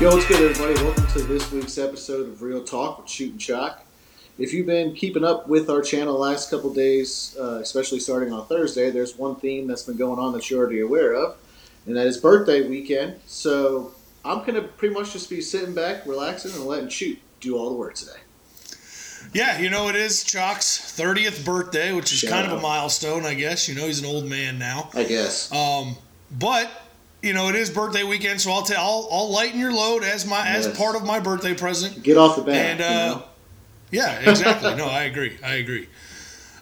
Yo, what's good, everybody? Welcome to this week's episode of Real Talk with Shoot and Chalk. If you've been keeping up with our channel the last couple days, uh, especially starting on Thursday, there's one theme that's been going on that you're already aware of, and that is birthday weekend. So I'm going to pretty much just be sitting back, relaxing, and letting Shoot do all the work today. Yeah, you know it is Chalk's 30th birthday, which is Shout kind of a milestone, I guess. You know he's an old man now. I guess. Um, but you know it is birthday weekend, so I'll tell I'll, I'll lighten your load as my as part of my birthday present. Get off the bat. And you uh, know? yeah, exactly. no, I agree. I agree.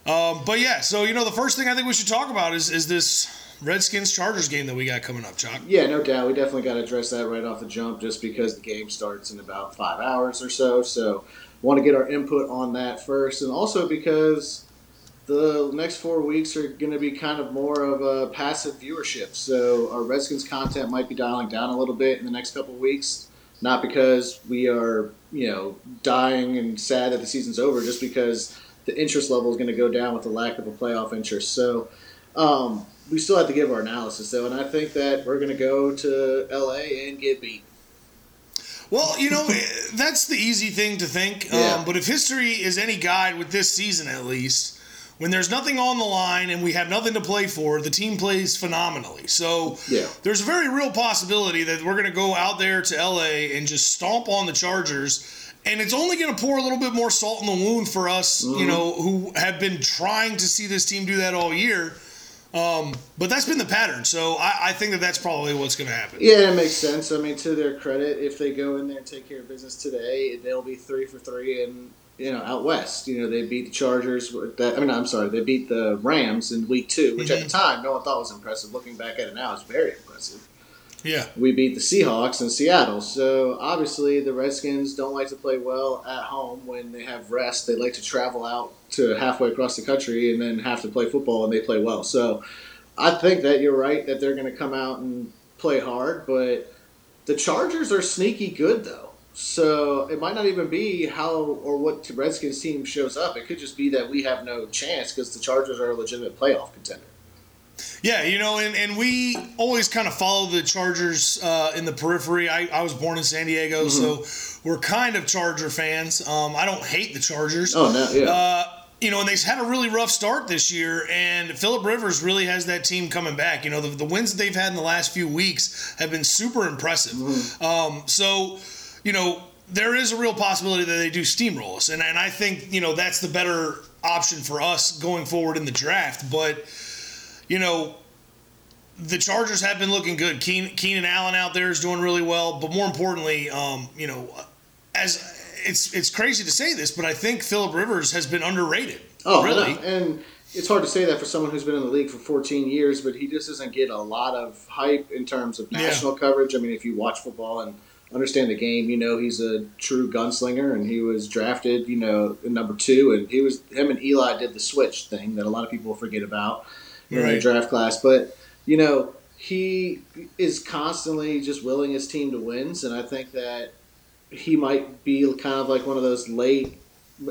Um, but yeah, so you know the first thing I think we should talk about is is this Redskins Chargers game that we got coming up, Chalk. Yeah, no doubt. We definitely got to address that right off the jump just because the game starts in about five hours or so. So, want to get our input on that first. And also because the next four weeks are going to be kind of more of a passive viewership. So, our Redskins content might be dialing down a little bit in the next couple of weeks. Not because we are, you know, dying and sad that the season's over, just because the interest level is going to go down with the lack of a playoff interest. So, um, we still have to give our analysis though, and I think that we're going to go to LA and get beat. Well, you know, that's the easy thing to think. Yeah. Um, but if history is any guide with this season, at least, when there's nothing on the line and we have nothing to play for, the team plays phenomenally. So Yeah. there's a very real possibility that we're going to go out there to LA and just stomp on the Chargers. And it's only going to pour a little bit more salt in the wound for us, you know, who have been trying to see this team do that all year. Um, but that's been the pattern. So I, I think that that's probably what's going to happen. Yeah, it makes sense. I mean, to their credit, if they go in there and take care of business today, they'll be three for three and you know out west. You know, they beat the Chargers. That I mean, I'm sorry, they beat the Rams in Week Two, which at the mhm. time no one thought was impressive. Looking back at it now, it's very impressive. Yeah. we beat the Seahawks in Seattle. So obviously, the Redskins don't like to play well at home when they have rest. They like to travel out to halfway across the country and then have to play football, and they play well. So I think that you're right that they're going to come out and play hard, but the Chargers are sneaky good though. So it might not even be how or what the Redskins team shows up. It could just be that we have no chance because the Chargers are a legitimate playoff contender. Yeah, you know, and, and we always kind of follow the Chargers uh, in the periphery. I, I was born in San Diego, Mm-hmm. so we're kind of Charger fans. Um, I don't hate the Chargers. Oh no, yeah. Uh, you know, and they've had a really rough start this year, and Philip Rivers really has that team coming back. You know, the, the wins that they've had in the last few weeks have been super impressive. Mm-hmm. Um, so, you know, there is a real possibility that they do steamroll us, and, and I think, you know, that's the better option for us going forward in the draft. But, you know, the Chargers have been looking good. Keen, Keenan Allen out there is doing really well, but more importantly, um, you know, as it's it's crazy to say this, but I think Philip Rivers has been underrated. Oh, really? And it's hard to say that for someone who's been in the league for 14 years, but he just doesn't get a lot of hype in terms of Yeah. national coverage. I mean, if you watch football and understand the game, you know he's a true gunslinger, and he was drafted, you know, number two, and he was him and Eli did the switch thing that a lot of people forget about in their draft class, but you know he is constantly just willing his team to wins, and I think that he might be kind of like one of those late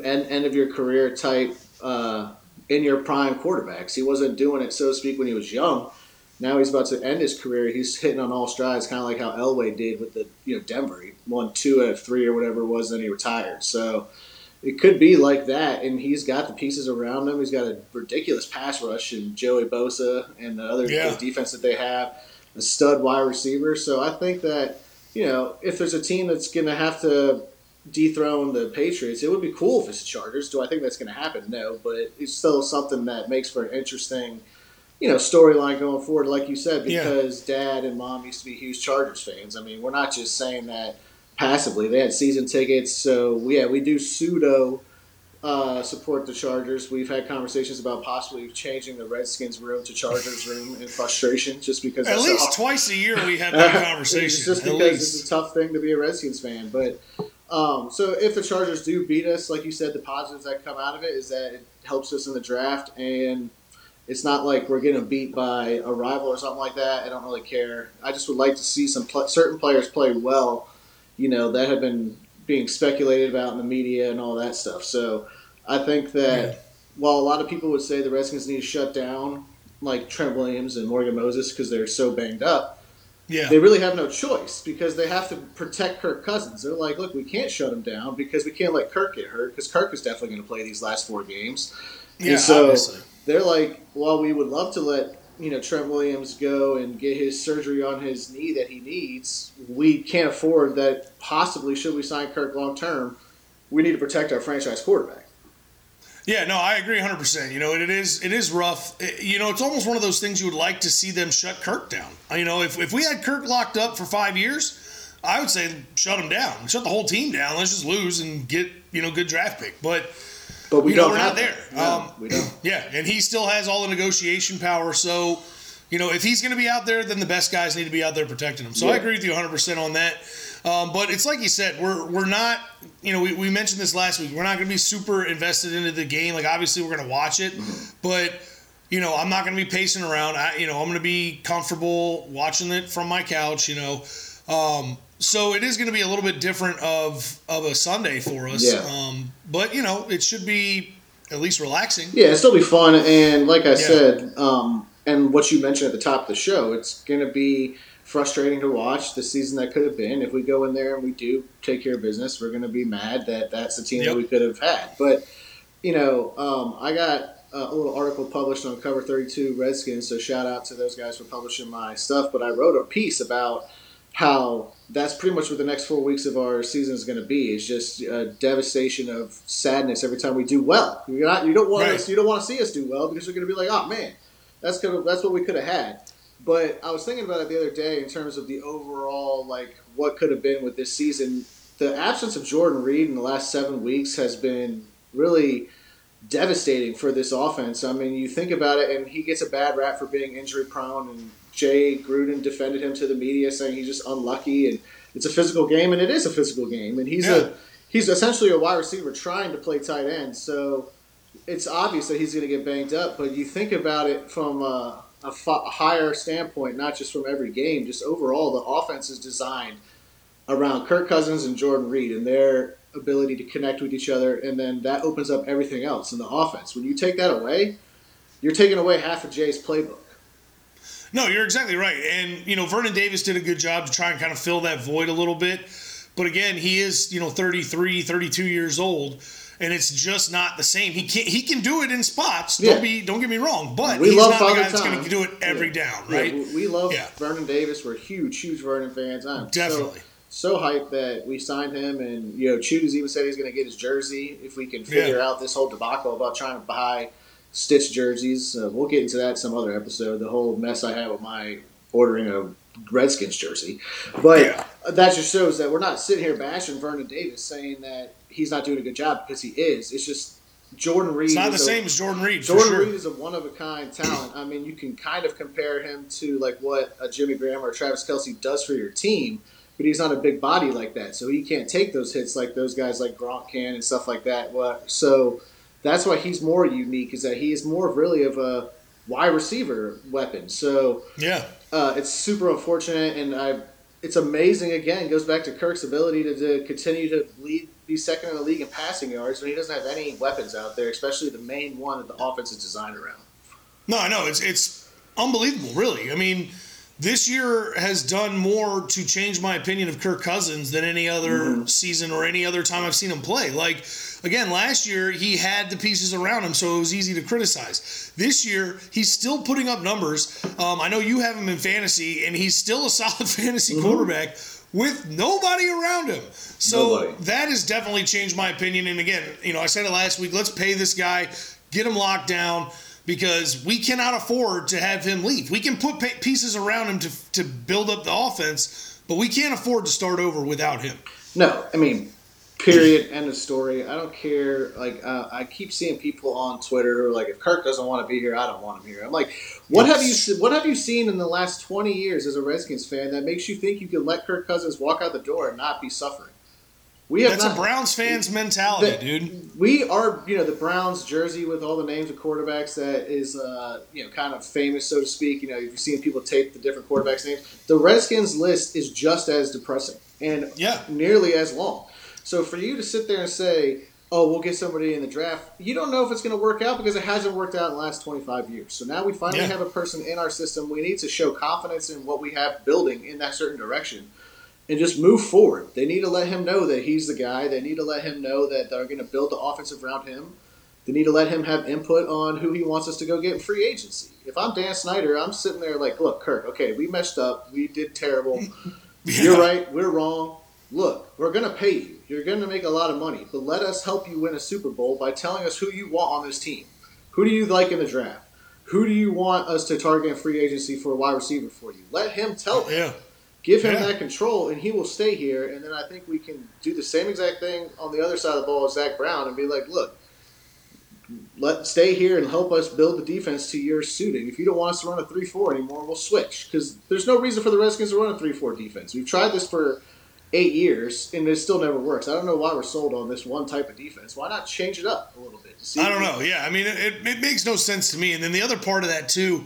end, end of your career type uh, in your prime quarterbacks. He wasn't doing it, so to speak, when he was young. Now he's about to end his career. He's hitting on all strides, kind of like how Elway did with the you know Denver. He won two out of three or whatever it was, then he retired. So it could be like that, and he's got the pieces around him. He's got a ridiculous pass rush and Joey Bosa and the other Yeah. the defense that they have, a stud wide receiver. So I think that you know if there's a team that's going to have to dethrone the Patriots, it would be cool if it's the Chargers. Do I think that's going to happen? No, but it's still something that makes for an interesting, you know, storyline going forward. Like you said, Yeah. because Dad and Mom used to be huge Chargers fans. I mean, we're not just saying that passively. They had season tickets, so yeah, we do pseudo. Uh, support the Chargers. We've had conversations about possibly changing the Redskins room to Chargers room in frustration, just because At least twice a year we have that conversation. it's just because least. it's a tough thing to be a Redskins fan. But um, so if the Chargers do beat us, like you said, the positives that come out of it is that it helps us in the draft, and it's not like we're getting beat by a rival or something like that. I don't really care. I just would like to see some pl- certain players play well. You know that have been being speculated about in the media and all that stuff. So I think that Yeah. while a lot of people would say the Redskins need to shut down like Trent Williams and Morgan Moses because they're so banged up. Yeah. they really have no choice because they have to protect Kirk Cousins. They're like, look, we can't shut him down because we can't let Kirk get hurt because Kirk is definitely going to play these last four games. Yeah, and so obviously. They're like, well, we would love to let you know Trent Williams go and get his surgery on his knee that he needs, we can't afford that. Possibly, should we sign Kirk long term, we need to protect our franchise quarterback. Yeah, no, I agree 100%. You know, it is it is rough. It- you know, it's almost one of those things you would like to see them shut Kirk down. You know, if, if we had Kirk locked up for five years, I would say shut him down. Shut the whole team down. Let's just lose and get, you know, good draft pick. But, But we you know, don't we're not there. No, Um, we don't. yeah, and he still has all the negotiation power. So, you know, if he's going to be out there, then the best guys need to be out there protecting him. So I agree with you 100% on that. Um, but it's like you said, we're we're not, you know, we, we mentioned this last week. We're not going to be super invested into the game. Like obviously we're going to watch it, but you know, I'm not going to be pacing around. I, you know, I'm going to be comfortable watching it from my couch. You know, um, so it is going to be a little bit different of of a Sunday for us. Yeah. Um, but you know, it should be at least relaxing. Yeah, it'll still be fun, and like I Yeah. said, um, and what you mentioned at the top of the show, it's going to be frustrating to watch the season that could have been. If we go in there and we do take care of business, we're going to be mad that that's the team Yep. that we could have had. But you know, um, I got a little article published on Cover Thirty Two Redskins, so shout out to those guys for publishing my stuff. But I wrote a piece about how that's pretty much what the next four weeks of our season is going to be. It's just a devastation of sadness every time we do well. You're not, you don't want Right. us, you don't want to see us do well because you're going to be like, oh man, that's gonna, that's what we could have had. But I was thinking about it the other day in terms of the overall like what could have been with this season. The absence of Jordan Reed in the last seven weeks has been really devastating for this offense. I mean, you think about it, and he gets a bad rap for being injury prone. And Jay Gruden defended him to the media, saying he's just unlucky, and it's a physical game, and it is a physical game, and he's Yeah. a he's essentially a wide receiver trying to play tight end. So it's obvious that he's going to get banged up. But you think about it from a, a, f- a higher standpoint, not just from every game, just overall, the offense is designed around Kirk Cousins and Jordan Reed and their ability to connect with each other, and then that opens up everything else in the offense. When you take that away, you're taking away half of Jay's playbook. No, you're exactly right. And, you know, Vernon Davis did a good job to try and kind of fill that void a little bit. But again, he is, you know, 33, 32 years old. And it's just not the same. He can he can do it in spots. Yeah. Don't be don't get me wrong, but We he's love not the Father guy that's going to do it every Yeah. down, right? we- we love Yeah. Vernon Davis. We're huge, huge Vernon fans. I'm Definitely. so, so hyped that we signed him, and you know, Chudas even said he's going to get his jersey if we can figure out this whole debacle about trying to buy stitch jerseys. Uh, we'll get into that some other episode. The whole mess I had with my ordering a Redskins jersey, but Yeah. that just shows that we're not sitting here bashing Vernon Davis, saying that he's not doing a good job because he is. It's just Jordan Reed. It's not the a- same as Jordan Reed, Jordan sure. Reed is a one of a kind talent. I mean, you can kind of compare him to like what a Jimmy Graham or Travis Kelce does for your team, but he's not a big body like that, so he can't take those hits like those guys like Gronk can and stuff like that. What so that's why he's more unique is that he is more really of a wide receiver weapon. So Yeah. uh, it's super unfortunate, and I. It's amazing. Again, goes back to Kirk's ability to, to continue to lead, be second in the league in passing yards when he doesn't have any weapons out there, especially the main one that the offense is designed around. No, I know it's it's unbelievable, really. I mean, this year has done more to change my opinion of Kirk Cousins than any other Mm-hmm. season or any other time I've seen him play. Like again, last year he had the pieces around him, so it was easy to criticize. This year he's still putting up numbers. Um, I know you have him in fantasy, and he's still a solid fantasy Mm-hmm. quarterback with nobody around him. So Nobody. that has definitely changed my opinion. And again, you know, I said it last week. Let's pay this guy, get him locked down, because we cannot afford to have him leave. We can put pieces around him to to build up the offense, but we can't afford to start over without him. No, I mean, period. End of story. I don't care. Like uh, I keep seeing people on Twitter who are like, if Kirk doesn't want to be here, I don't want him here. I'm like, what have you what have you seen in the last 20 years as a Redskins fan that makes you think you can let Kirk Cousins walk out the door and not be suffering? We have That's not, a Browns fans mentality, that- dude. We are, you know, the Browns jersey with all the names of quarterbacks that is, uh, you know, kind of famous, so to speak. You know, you've seen people tape the different quarterbacks' names. The Redskins list is just as depressing and Yeah. nearly as long. So for you to sit there and say, oh, we'll get somebody in the draft. You don't know if it's going to work out because it hasn't worked out in the last 25 years. So now we finally Yeah. have a person in our system. We need to show confidence in what we have building in that certain direction and just move forward. They need to let him know that he's the guy. They need to let him know that they're going to build the offensive around him. They need to let him have input on who he wants us to go get in free agency. If I'm Dan Snyder, I'm sitting there like, look, Kirk, okay, we messed up. We did terrible. You're right. We're wrong. Look, we're going to pay you. You're going to make a lot of money, but let us help you win a Super Bowl by telling us who you want on this team. Who do you like in the draft? Who do you want us to target in free agency for a wide receiver for you? Let him tell you. Yeah. Give him Yeah. that control, and he will stay here. And then I think we can do the same exact thing on the other side of the ball as Zach Brown and be like, look, let stay here and help us build the defense to your suiting. If you don't want us to run a three four anymore, we'll switch because there's no reason for the Redskins to run a three four defense. We've tried this for eight years and it still never works. I don't know why we're sold on this one type of defense. Why not change it up a little bit? I don't know. Yeah, I mean, it, it, makes no sense to me. And then the other part of that too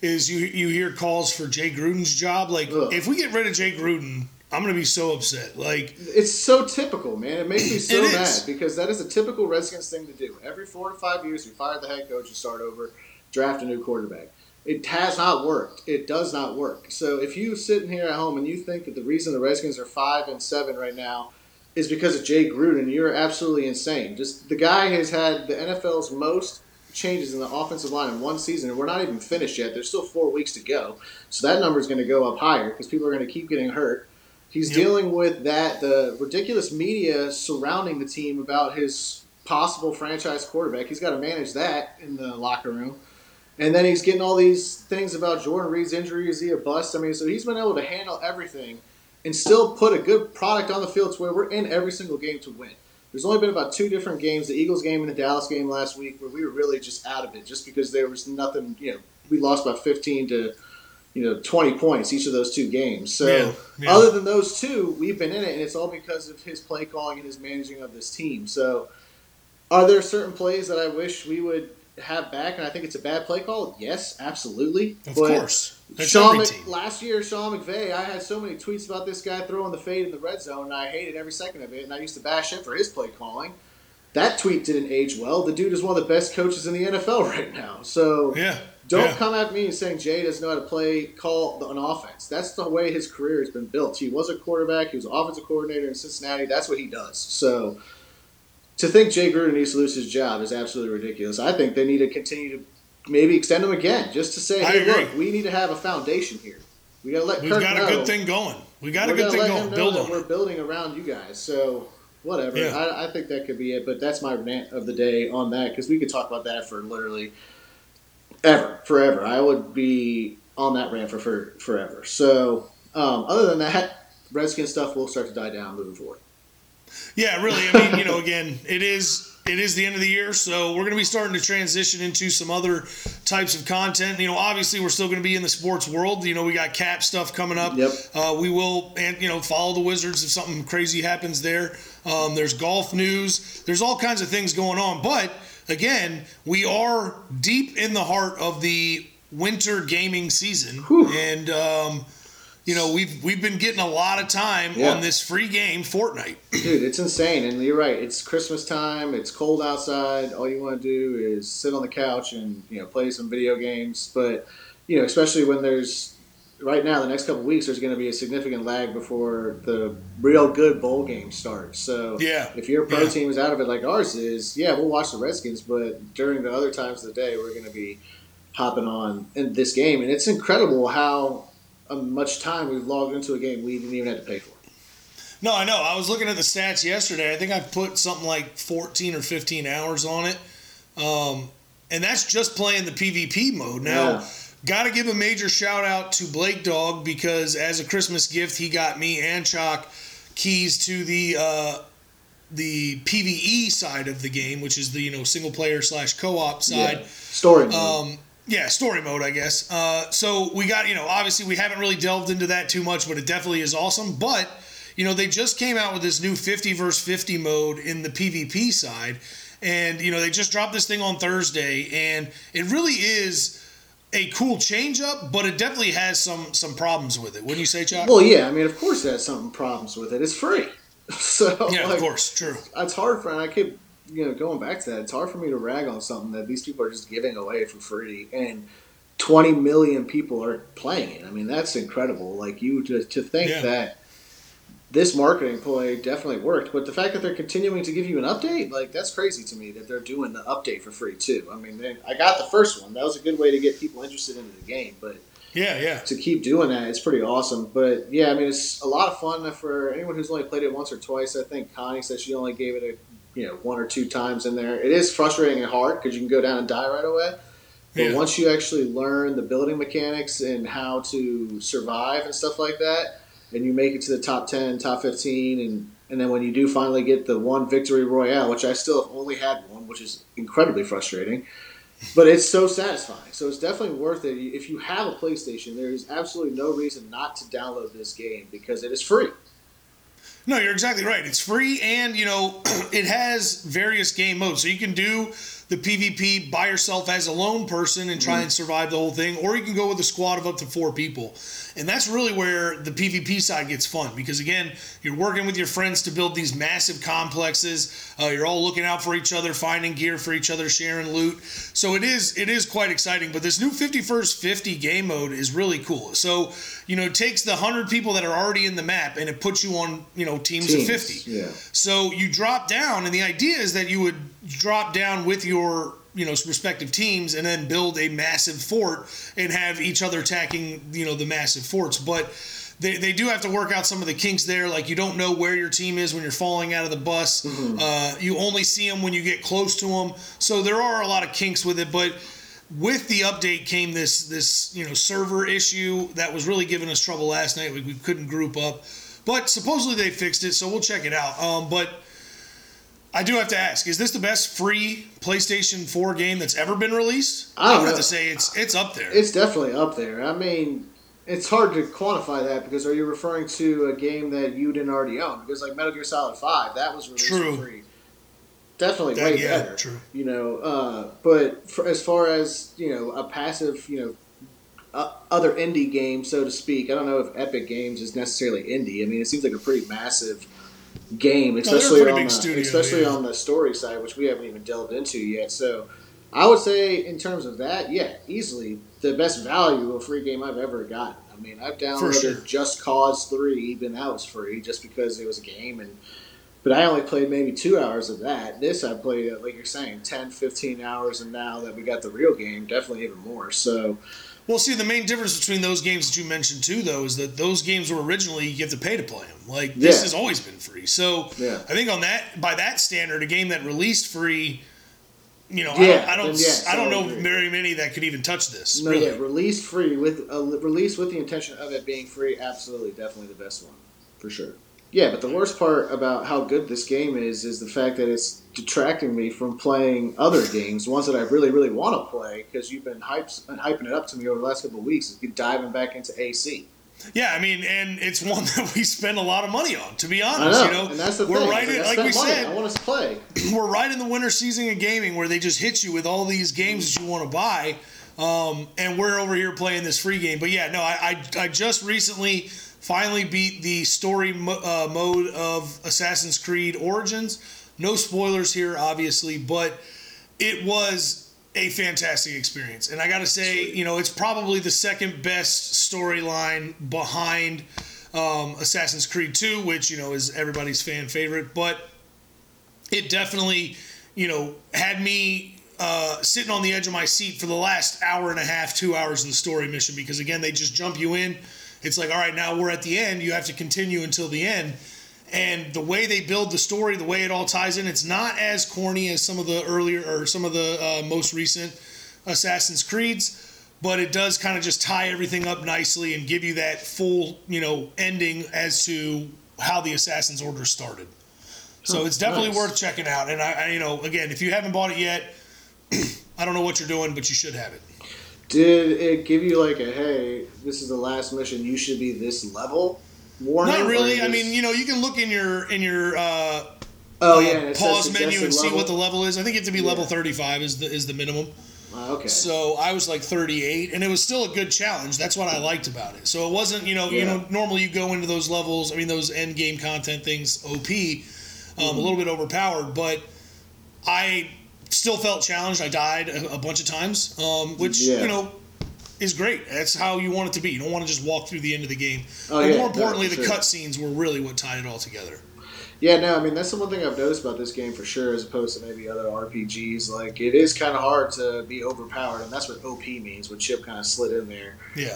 is you you hear calls for Jay Gruden's job. Like, Ugh. if we get rid of Jay Gruden, I'm gonna be so upset. Like, It's so typical, man. It makes me so It is. mad because that is a typical Redskins thing to do. Every four to five years, we fire the head coach and start over, draft a new quarterback. It has not worked. It does not work. So if you sitting here at home and you think that the reason the Redskins are five and seven right now is because of Jay Gruden, you're absolutely insane. Just the guy has had the NFL's most changes in the offensive line in one season, and we're not even finished yet. There's still four weeks to go, so that number is going to go up higher because people are going to keep getting hurt. He's Yep. dealing with that the ridiculous media surrounding the team about his possible franchise quarterback. He's got to manage that in the locker room. And then he's getting all these things about Jordan Reed's injury. Is he a bust? I mean, so he's been able to handle everything and still put a good product on the field to where we're in every single game to win. There's only been about two different games, the Eagles game and the Dallas game last week, where we were really just out of it just because there was nothing, you know, we lost about 15 to, you know, 20 points each of those two games. So Yeah, yeah. other than those two, we've been in it, and it's all because of his play calling and his managing of this team. So are there certain plays that I wish we would have back, and I think it's a bad play call? Yes, absolutely. of But course, Sean Mc- last year, Sean McVay, I had so many tweets about this guy throwing the fade in the red zone, and I hated every second of it, and I used to bash him for his play calling. That tweet didn't age well. The dude is one of the best coaches in the NFL right now. So Yeah. don't yeah. come at me saying Jay doesn't know how to play call an offense. That's the way his career has been built. He was a quarterback. He was an offensive coordinator in Cincinnati. That's what he does. So to think Jay Gruden needs to lose his job is absolutely ridiculous. I think they need to continue to maybe extend him again, just to say, I hey, agree. look, we need to have a foundation here. We got to let We've Kirk got a good thing going. We got a We're good thing going. Build on we're building around you guys. So whatever. Yeah. I, I think that could be it. But that's my rant of the day on that because we could talk about that for literally ever, forever. I would be on that rant for, for forever. So um, other than that, Redskin stuff will start to die down moving forward. Yeah, really. I mean, you know, again, it is it is the end of the year, so we're going to be starting to transition into some other types of content. You know, obviously, we're still going to be in the sports world. You know, we got cap stuff coming up. Yep. Uh, we will, and you know, follow the Wizards if something crazy happens there. Um, there's golf news. There's all kinds of things going on, but again, we are deep in the heart of the winter gaming season, Whew. and. Um, you know, we've we've been getting a lot of time Yeah. on this free game, Fortnite. Dude, it's insane. And you're right. It's Christmas time. It's cold outside. All you want to do is sit on the couch and, you know, play some video games. But, you know, especially when there's, right now, the next couple weeks, there's going to be a significant lag before the real good bowl game starts. So, Yeah. if your pro Yeah. team is out of it like ours is, yeah, we'll watch the Redskins. But during the other times of the day, we're going to be hopping on in this game. And it's incredible how much time we've logged into a game we didn't even have to pay for. No, I know. I was looking at the stats yesterday. I think I put something like 14 or 15 hours on it. Um, and that's just playing the PvP mode. Now, Yeah. got to give a major shout out to Blake Dog because as a Christmas gift, he got me and Chalk keys to the uh, the PVE side of the game, which is the you know single player slash co op side. Yeah. Story mode. Um, yeah, story mode, I guess. Uh, so we got, you know, obviously we haven't really delved into that too much, but it definitely is awesome. But, you know, they just came out with this new 50 versus 50 mode in the PvP side. And, you know, they just dropped this thing on Thursday. And it really is a cool change up, but it definitely has some some problems with it. Wouldn't you say, Chuck? Well, yeah, I mean, of course, it has some problems with it. It's free, so yeah, like, of course. True. it's hard for. And I keep you know, going back to that, it's hard for me to rag on something that these people are just giving away for free, and 20 million people are playing it. I mean, that's incredible. Like you to to think Yeah. that this marketing play definitely worked, but the fact that they're continuing to give you an update, like that's crazy to me that they're doing the update for free too. I mean, they, I got the first one. That was a good way to get people interested into the game, but Yeah, yeah. to keep doing that, it's pretty awesome. But yeah, I mean, it's a lot of fun for anyone who's only played it once or twice. I think Connie said she only gave it a you know one or two times in there. It is frustrating and hard because you can go down and die right away. But Yeah. once you actually learn the building mechanics and how to survive and stuff like that, and you make it to the top ten, top fifteen, and and then when you do finally get the one victory royale, which I still have only had one, which is incredibly frustrating, but it's so satisfying. So it's definitely worth it. If you have a PlayStation, there is absolutely no reason not to download this game because it is free. No, you're exactly right. It's free, and you know it has various game modes, so you can do the PvP by yourself as a lone person and try and survive the whole thing, or you can go with a squad of up to four people. And that's really where the PvP side gets fun because again, you're working with your friends to build these massive complexes. Uh, you're all looking out for each other, finding gear for each other, sharing loot. So it is it is quite exciting. But this new 51st 50 game mode is really cool. So you know, it takes the hundred people that are already in the map and it puts you on you know teams, Teams, of 50. yeah. So you drop down, and the idea is that you would drop down with your you know respective teams and then build a massive fort and have each other attacking you know the massive forts. But they, they do have to work out some of the kinks there. Like you don't know where your team is when you're falling out of the bus. Uh, you only see them when you get close to them so there are a lot of kinks with it. But with the update came this this you know server issue that was really giving us trouble last night. We, we couldn't group up. But supposedly they fixed it so we'll check it out. Um, but I do have to ask: Is this the best free PlayStation 4 game that's ever been released? I don't would have to say it's it's up there. It's definitely up there. I mean, it's hard to quantify that because are you referring to a game that you didn't already own? Because like Metal Gear Solid Five, that was released True. for free. Definitely That- way yeah, better. true. You know, uh, but for, as far as you know, a passive, you know, uh, other indie game, so to speak. I don't know if Epic Games is necessarily indie. I mean, it seems like a pretty massive game, especially on the, studio, especially yeah. on the story side, which we haven't even delved into yet. So, I would say in terms of that, yeah, easily the best value of a free game I've ever gotten. I mean, I've downloaded sure. Just Cause Three, even that was free, just because it was a game, and but I only played maybe two hours of that. This I played, like you're saying, 10, 15 hours, and now that we got the real game, definitely even more. So, well, see, the main difference between those games that you mentioned too, though, is that those games were originally you have to pay to play them. Like this Yeah. has always been free. So Yeah. I think on that by that standard, a game that released free, you know, Yeah, I don't, I don't, yes, I don't I know very many that could even touch this. no, really. yeah, released free with uh, released with the intention of it being free. Absolutely, definitely the best one for sure. Yeah, but the worst part about how good this game is is the fact that it's detracting me from playing other games, ones that I really, really want to play because you've been hypes, hyping it up to me over the last couple of weeks. Is been diving back into AC. Yeah, I mean, and it's one that we spend a lot of money on. To be honest, know, you know, and that's the we're thing. right in, like we money. said, I want us to play. we're right in the winter season of gaming where they just hit you with all these games that you want to buy. Um, and we're over here playing this free game. But yeah, no, I, I, I just recently finally beat the story mo- uh, mode of Assassin's Creed Origins. No spoilers here, obviously, but it was a fantastic experience. And I got to say, you know, it's probably the second best storyline behind um, Assassin's Creed 2, which, you know, is everybody's fan favorite. But it definitely, you know, had me uh, sitting on the edge of my seat for the last hour and a half, two hours of the story mission because again, they just jump you in. It's like, all right, now we're at the end. You have to continue until the end. And the way they build the story, the way it all ties in, it's not as corny as some of the earlier or some of the uh, most recent Assassin's Creeds, but it does kind of just tie everything up nicely and give you that full, you know, ending as to how the Assassin's Order started. So it's definitely nice. worth checking out. And I, I, you know, again, if you haven't bought it yet, I don't know what you're doing, but you should have it. Did it give you like a hey, this is the last mission, you should be this level warning? Not really. I mean, you know, you can look in your in your uh, oh uh, yeah, and it says pause menu and see level. what the level is. I think it to be level 35 is the is the minimum. Ah, okay. So I was like 38, and it was still a good challenge. That's what I liked about it. So it wasn't, you know, you know, normally you go into those levels. I mean, those end game content things, OP, um, a little bit overpowered, but I still felt challenged. I died a, a bunch of times, um, which Yeah. you know is great. That's how you want it to be. You don't want to just walk through the end of the game. Oh, and yeah, more importantly, for the sure. cutscenes were really what tied it all together. Yeah, no, I mean that's the one thing I've noticed about this game for sure, as opposed to maybe other RPGs. Like it is kind of hard to be overpowered, and that's what OP means. What Chip kind of slid in there, Yeah.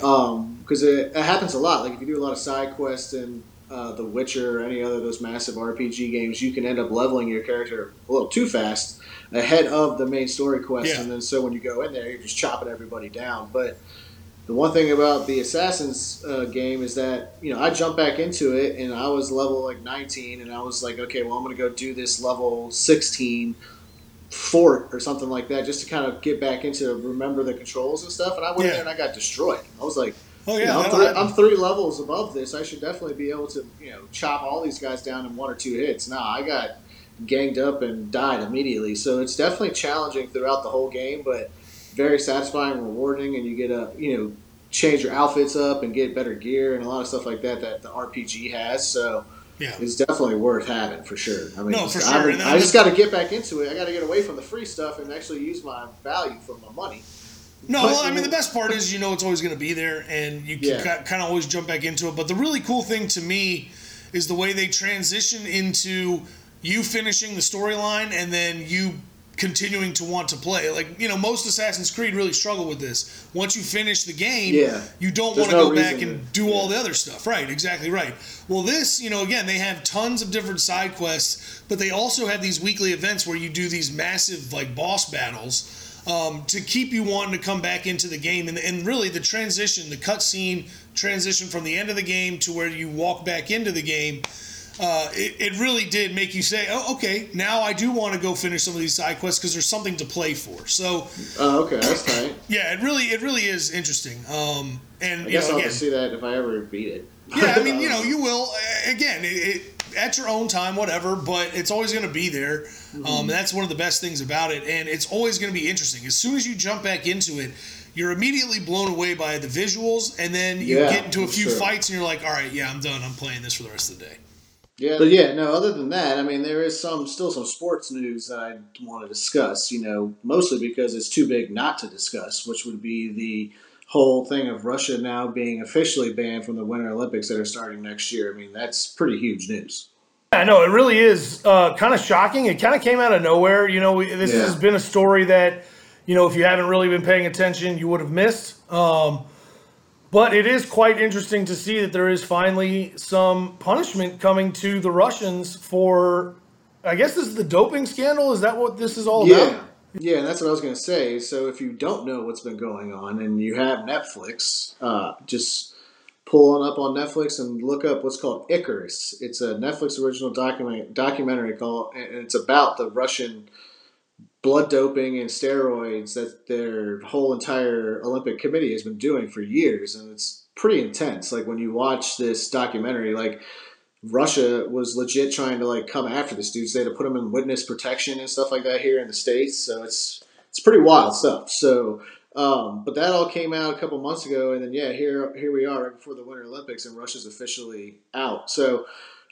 because it, it happens a lot. Like if you do a lot of side quests in uh, The Witcher or any other of those massive RPG games, you can end up leveling your character a little too fast ahead of the main story quest, Yeah. and then so when you go in there, you're just chopping everybody down. But the one thing about the Assassins uh, game is that you know I jumped back into it and I was level like 19 and I was like, okay, well I'm gonna go do this level 16 fort or something like that just to kind of get back into remember the controls and stuff. And I went Yeah. there and I got destroyed. I was like, oh you yeah, know, I'm, three. I'm three levels above this. I should definitely be able to you know chop all these guys down in one or two hits. Nah, I got ganged up and died immediately. So it's definitely challenging throughout the whole game, but very satisfying, rewarding, and you get a you know change your outfits up and get better gear and a lot of stuff like that that the RPG has. So yeah. it's definitely worth having for sure. I mean, No, for I, sure. mean, I just got to get back into it. I got to get away from the free stuff and actually use my value for my money. No, But- well, I mean, the best part is you know it's always going to be there, and you can Yeah. kind of always jump back into it. But the really cool thing to me is the way they transition into you finishing the storyline and then you continuing to want to play. Like you know, most Assassin's Creed really struggle with this. Once you finish the game, Yeah. you don't want to no go back reason and to- do all the other stuff. Right? Exactly right. Well, this, you know, again, they have tons of different side quests, but they also have these weekly events where you do these massive like boss battles um, to keep you wanting to come back into the game. And, and really, the transition, the cutscene transition from the end of the game to where you walk back into the game. Uh, it, it really did make you say, "Oh, okay, now I do want to go finish some of these side quests because there's something to play for." So, Oh, okay, that's tight. yeah, it really, it really is interesting. Um, and I you guess know, I'll again, see that if I ever beat it. yeah, I mean, you know, you will again it, it, at your own time, whatever. But it's always going to be there. Mm-hmm. Um, that's one of the best things about it, and it's always going to be interesting. As soon as you jump back into it, you're immediately blown away by the visuals, and then you Yeah, get into a few sure. fights, and you're like, all right, yeah, I'm done. I'm playing this for the rest of the day. Yeah, but yeah, no. Other than that, I mean, there is some still some sports news that I want to discuss. You know, mostly because it's too big not to discuss, which would be the whole thing of Russia now being officially banned from the Winter Olympics that are starting next year. I mean, that's pretty huge news. I know it really is uh, kind of shocking. It kind of came out of nowhere. You know, we, this Yeah. has been a story that, you know, if you haven't really been paying attention, you would have missed. Um, but it is quite interesting to see that there is finally some punishment coming to the Russians for, I guess this is the doping scandal. Is that what this is all Yeah. about? Yeah, and that's what I was going to say. So if you don't know what's been going on and you have Netflix, uh, just pull on up on Netflix and look up what's called Icarus. It's a Netflix original document documentary called, and it's about the Russian blood doping and steroids that their whole entire Olympic committee has been doing for years, and it's pretty intense. Like when you watch this documentary, like Russia was legit trying to like come after this dude. So they had to put him in witness protection and stuff like that here in the states. So it's it's pretty wild stuff. So, um, but that all came out a couple months ago, and then yeah, here here we are right before the Winter Olympics, and Russia's officially out. So.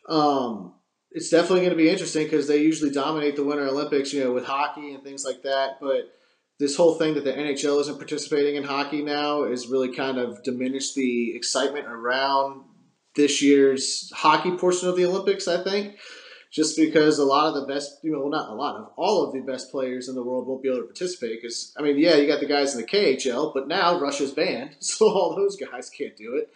Um, it's definitely going to be interesting because they usually dominate the Winter Olympics, you know, with hockey and things like that. But this whole thing that the NHL isn't participating in hockey now is really kind of diminished the excitement around this year's hockey portion of the Olympics. I think just because a lot of the best, you know, well, not a lot of all of the best players in the world won't be able to participate. Because I mean, yeah, you got the guys in the KHL, but now Russia's banned, so all those guys can't do it.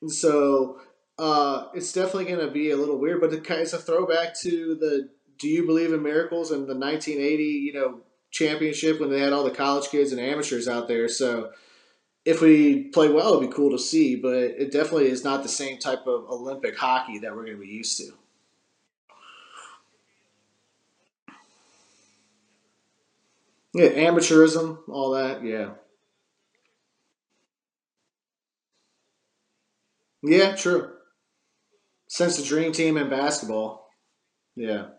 And so uh, it's definitely going to be a little weird, but it's a throwback to the "Do you believe in miracles?" and the 1980, you know, championship when they had all the college kids and amateurs out there. So if we play well, it'd be cool to see, but it definitely is not the same type of Olympic hockey that we're going to be used to. Yeah, amateurism, all that. Yeah. Yeah, true. Since the dream team in basketball. Yeah.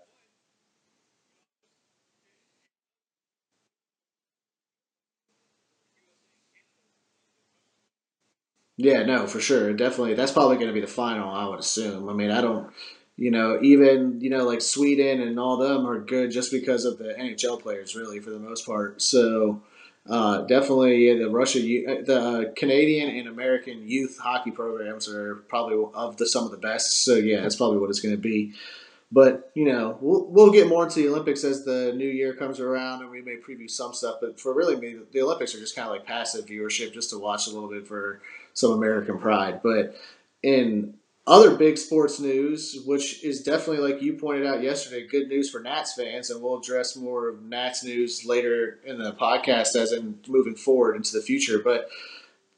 Yeah, no, for sure. Definitely. That's probably going to be the final, I would assume. I mean, I don't you know, even you know like Sweden and all them are good just because of the NHL players, really for the most part. So uh, definitely yeah, the Russia, the Canadian and American youth hockey programs are probably of the some of the best. So yeah, that's probably what it's going to be. But you know, we'll, we'll get more into the Olympics as the new year comes around, and we may preview some stuff. But for really me, the Olympics are just kind of like passive viewership, just to watch a little bit for some American pride. But in other big sports news, which is definitely, like you pointed out yesterday, good news for Nats fans, and we'll address more of Nats news later in the podcast as in moving forward into the future. But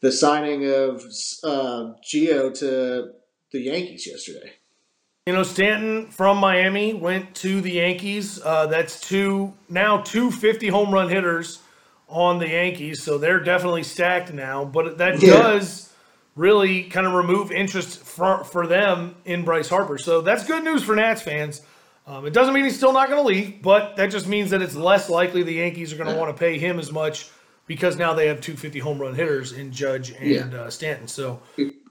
the signing of uh, Gio to the Yankees yesterday. You know, Stanton from Miami went to the Yankees. Uh, that's two now two fifty home run hitters on the Yankees, so they're definitely stacked now. But that yeah. does really kind of remove interest for, for them in Bryce Harper. So that's good news for Nats fans. Um, it doesn't mean he's still not going to leave, but that just means that it's less likely the Yankees are going to yeah. want to pay him as much because now they have 250 home run hitters in Judge and yeah. uh, Stanton. So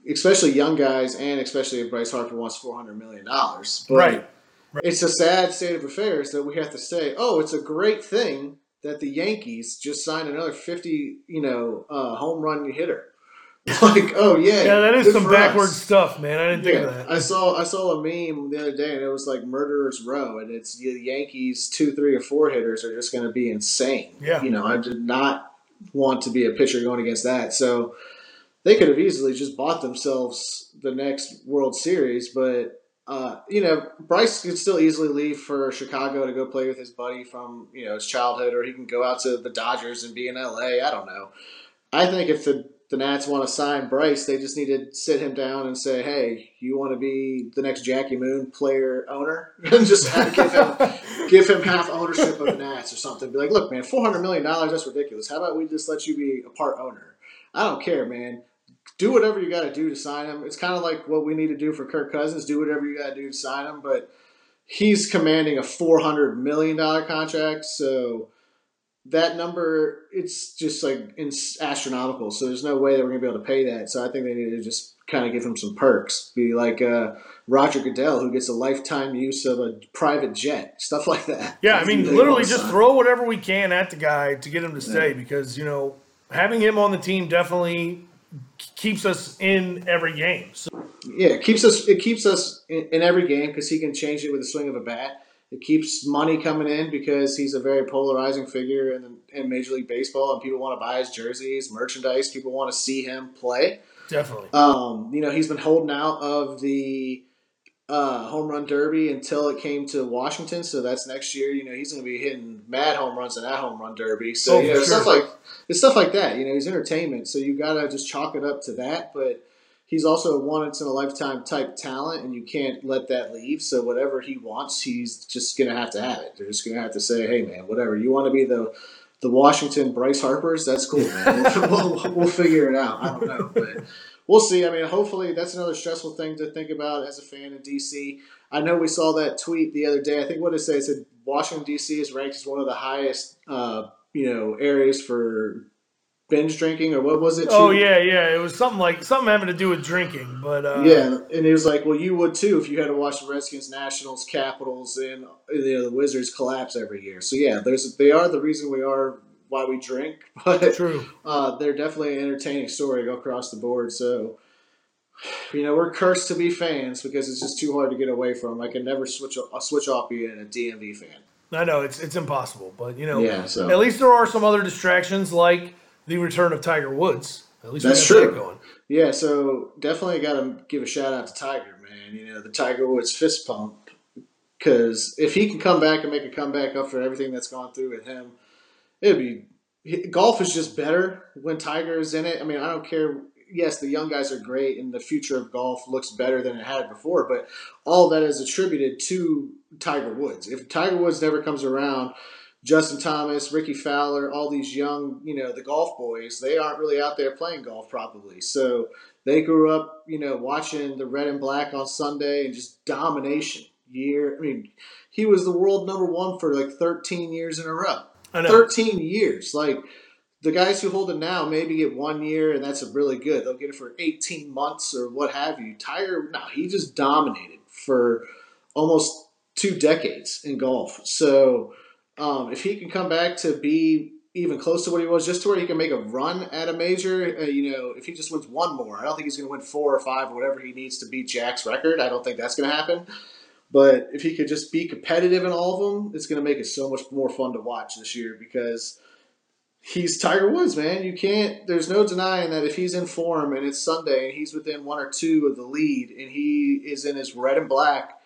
especially young guys, and especially if Bryce Harper wants 400 million dollars, right. right? It's a sad state of affairs that we have to say, oh, it's a great thing that the Yankees just signed another 50, you know, uh, home run hitter. like, oh yeah, yeah, that is some backward stuff, man. I didn't think yeah, of that. I saw I saw a meme the other day, and it was like murderers row, and it's the Yankees two, three, or four hitters are just going to be insane. Yeah, you know, I did not want to be a pitcher going against that, so they could have easily just bought themselves the next World Series, but. Uh, you know, Bryce could still easily leave for Chicago to go play with his buddy from you know his childhood, or he can go out to the Dodgers and be in LA. I don't know. I think if the the Nats want to sign Bryce, they just need to sit him down and say, "Hey, you want to be the next Jackie Moon player owner?" and just give him give him half ownership of the Nats or something. Be like, "Look, man, four hundred million dollars that's ridiculous. How about we just let you be a part owner? I don't care, man. Do whatever you got to do to sign him. It's kind of like what we need to do for Kirk Cousins. Do whatever you got to do to sign him, but." He's commanding a four hundred million dollar contract, so that number it's just like it's astronomical. So there's no way that we're gonna be able to pay that. So I think they need to just kind of give him some perks. Be like uh, Roger Goodell, who gets a lifetime use of a private jet, stuff like that. Yeah, I mean, literally just throw whatever we can at the guy to get him to stay yeah. because you know having him on the team definitely keeps us in every game. So. Yeah, it keeps us. It keeps us in, in every game because he can change it with a swing of a bat it keeps money coming in because he's a very polarizing figure in, in Major League Baseball, and people want to buy his jerseys, merchandise. People want to see him play. Definitely. Um, you know, he's been holding out of the uh, home run derby until it came to Washington. So that's next year. You know, he's going to be hitting mad home runs in that home run derby. So oh, you know, sure. stuff like it's stuff like that. You know, he's entertainment. So you got to just chalk it up to that. But he's also a once in a lifetime type talent, and you can't let that leave. So whatever he wants, he's just gonna have to have it. They're just gonna have to say, "Hey, man, whatever you want to be the the Washington Bryce Harper's, that's cool, man. we'll, we'll, figure it out. I don't know, but we'll see. I mean, hopefully, that's another stressful thing to think about as a fan in DC. I know we saw that tweet the other day. I think what it said, it said Washington DC is ranked as one of the highest, uh, you know, areas for binge drinking or what was it? Oh yeah, yeah. It was something like something having to do with drinking, but uh, yeah. And he was like, "Well, you would too if you had to watch the Redskins, Nationals, Capitals, and you know, the Wizards collapse every year." So yeah, there's they are the reason we are why we drink, but true. Uh, they're definitely an entertaining story across the board. So. You know we're cursed to be fans because it's just too hard to get away from. I can never switch I'll switch off being a DMV fan. I know it's it's impossible, but you know, yeah, so. at least there are some other distractions like the return of Tiger Woods. At least that's true. That going. Yeah, so definitely got to give a shout out to Tiger, man. You know the Tiger Woods fist pump because if he can come back and make a comeback after everything that's gone through with him, it'd be golf is just better when Tiger is in it. I mean, I don't care. Yes, the young guys are great, and the future of golf looks better than it had before. But all that is attributed to Tiger Woods. If Tiger Woods never comes around, Justin Thomas, Rickie Fowler, all these young, you know, the golf boys, they aren't really out there playing golf probably. So they grew up, you know, watching the red and black on Sunday and just domination year. I mean, he was the world number one for like 13 years in a row. 13 years. Like the guys who hold it now maybe get one year and that's really good. They'll get it for 18 months or what have you. Tiger, no, he just dominated for almost two decades in golf. So um, if he can come back to be even close to what he was, just to where he can make a run at a major, uh, you know, if he just wins one more, I don't think he's going to win four or five or whatever he needs to beat Jack's record. I don't think that's going to happen. But if he could just be competitive in all of them, it's going to make it so much more fun to watch this year because he's Tiger Woods, man. You can't. There's no denying that if he's in form and it's Sunday and he's within one or two of the lead and he is in his red and black,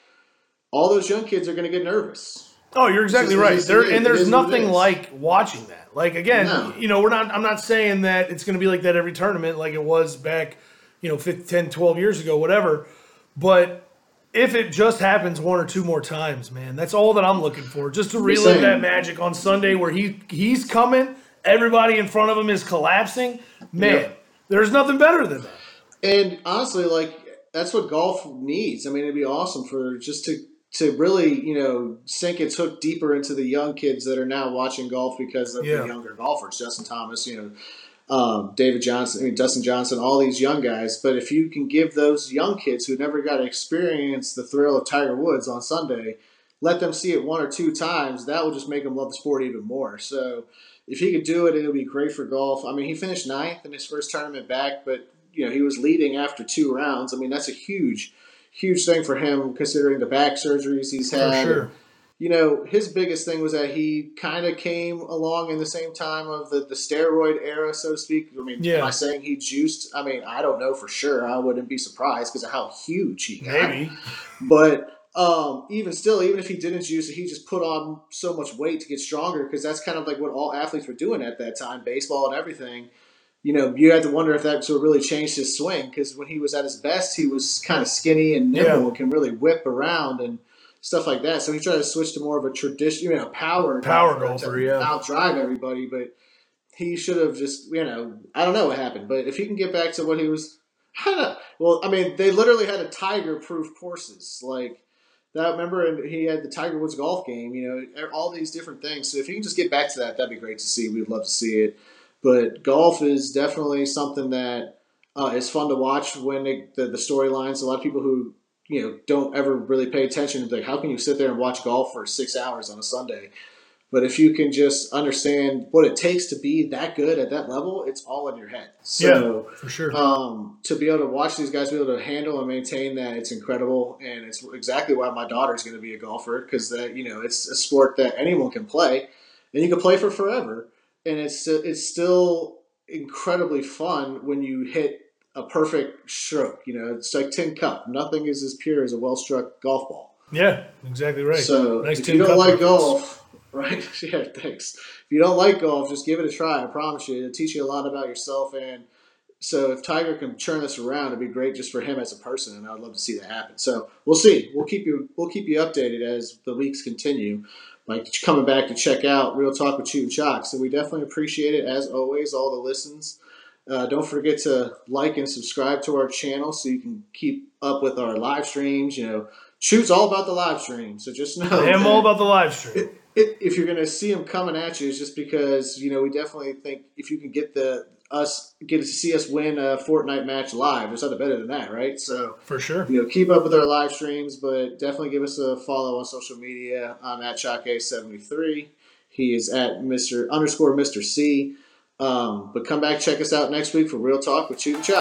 all those young kids are going to get nervous. Oh, you're exactly right. There and there's is what it nothing like watching that. Like again, No. you know, we're not. I'm not saying that it's going to be like that every tournament, like it was back, you know, 15, 10, 12 years ago, whatever. But if it just happens one or two more times, man, that's all that I'm looking for. Just to relive that magic on Sunday where he he's coming, everybody in front of him is collapsing. Man, Yeah. there's nothing better than that. And honestly, like that's what golf needs. I mean, it'd be awesome for just to to really, you know, sink its hook deeper into the young kids that are now watching golf because of Yeah. the younger golfers. Justin Thomas, you know, um, David Johnson, I mean, Dustin Johnson, all these young guys. But if you can give those young kids who never got to experience the thrill of Tiger Woods on Sunday, let them see it one or two times, that will just make them love the sport even more. So if he could do it, it would be great for golf. I mean, he finished ninth in his first tournament back, but you know he was leading after two rounds. I mean, that's a huge, huge thing for him considering the back surgeries he's For had. sure. You know, his biggest thing was that he kind of came along in the same time of the, the steroid era, so to speak. I mean, Yeah. am I saying he juiced? I mean, I don't know for sure. I wouldn't be surprised because of how huge he got. Maybe. But um, even still, even if he didn't juice it, he just put on so much weight to get stronger because that's kind of like what all athletes were doing at that time, baseball and everything. You know, you had to wonder if that sort of really changed his swing because when he was at his best, he was kind of skinny and nimble Yeah. and can really whip around and stuff like that. So he tried to switch to more of a traditional, you know, power Power golfer yeah. outdrive everybody. But he should have just, you know, I don't know what happened, but if he can get back to what he was, I don't know. Well, I mean, they literally had a tiger-proof courses, like that. Remember, and he had the Tiger Woods golf game. You know, all these different things. So if he can just get back to that, that'd be great to see. We'd love to see it. But golf is definitely something that uh, is fun to watch when it, the the storylines. A lot of people who you know don't ever really pay attention. Like, how can you sit there and watch golf for six hours on a Sunday? But if you can just understand what it takes to be that good at that level, it's all in your head. So For sure. um, to be able to watch these guys be able to handle and maintain that, it's incredible, and it's exactly why my daughter's going to be a golfer because that you know it's a sport that anyone can play, and you can play for forever, and it's it's still incredibly fun when you hit a perfect stroke. You know, it's like tin cup. Nothing is as pure as a well struck golf ball. yeah, exactly right. So Nice if you don't like golf, right? Yeah, thanks. If you don't like golf, just give it a try. I promise you, it'll teach you a lot about yourself. And so, if Tiger can turn this around, it'd be great just for him as a person, and I'd love to see that happen. So we'll see. We'll keep you. We'll keep you updated as the weeks continue. Like coming back to check out Real Talk with Chew and Chalk. So we definitely appreciate it as always. All the listens. Uh, don't forget to like and subscribe to our channel so you can keep up with our live streams. You know, Shoot's all about the live stream, so just know. I am all about the live stream. if, if you're going to see them coming at you, it's just because you know we definitely think if you can get the us get to see us win a Fortnite match live, there's nothing better than that, right? So For sure. you know, keep up with our live streams, but definitely give us a follow on social media. I'm at Chalk73. He is at Mr. underscore Mr. C. Um, but come back, check us out next week for Real Talk with Shoot and Chalk.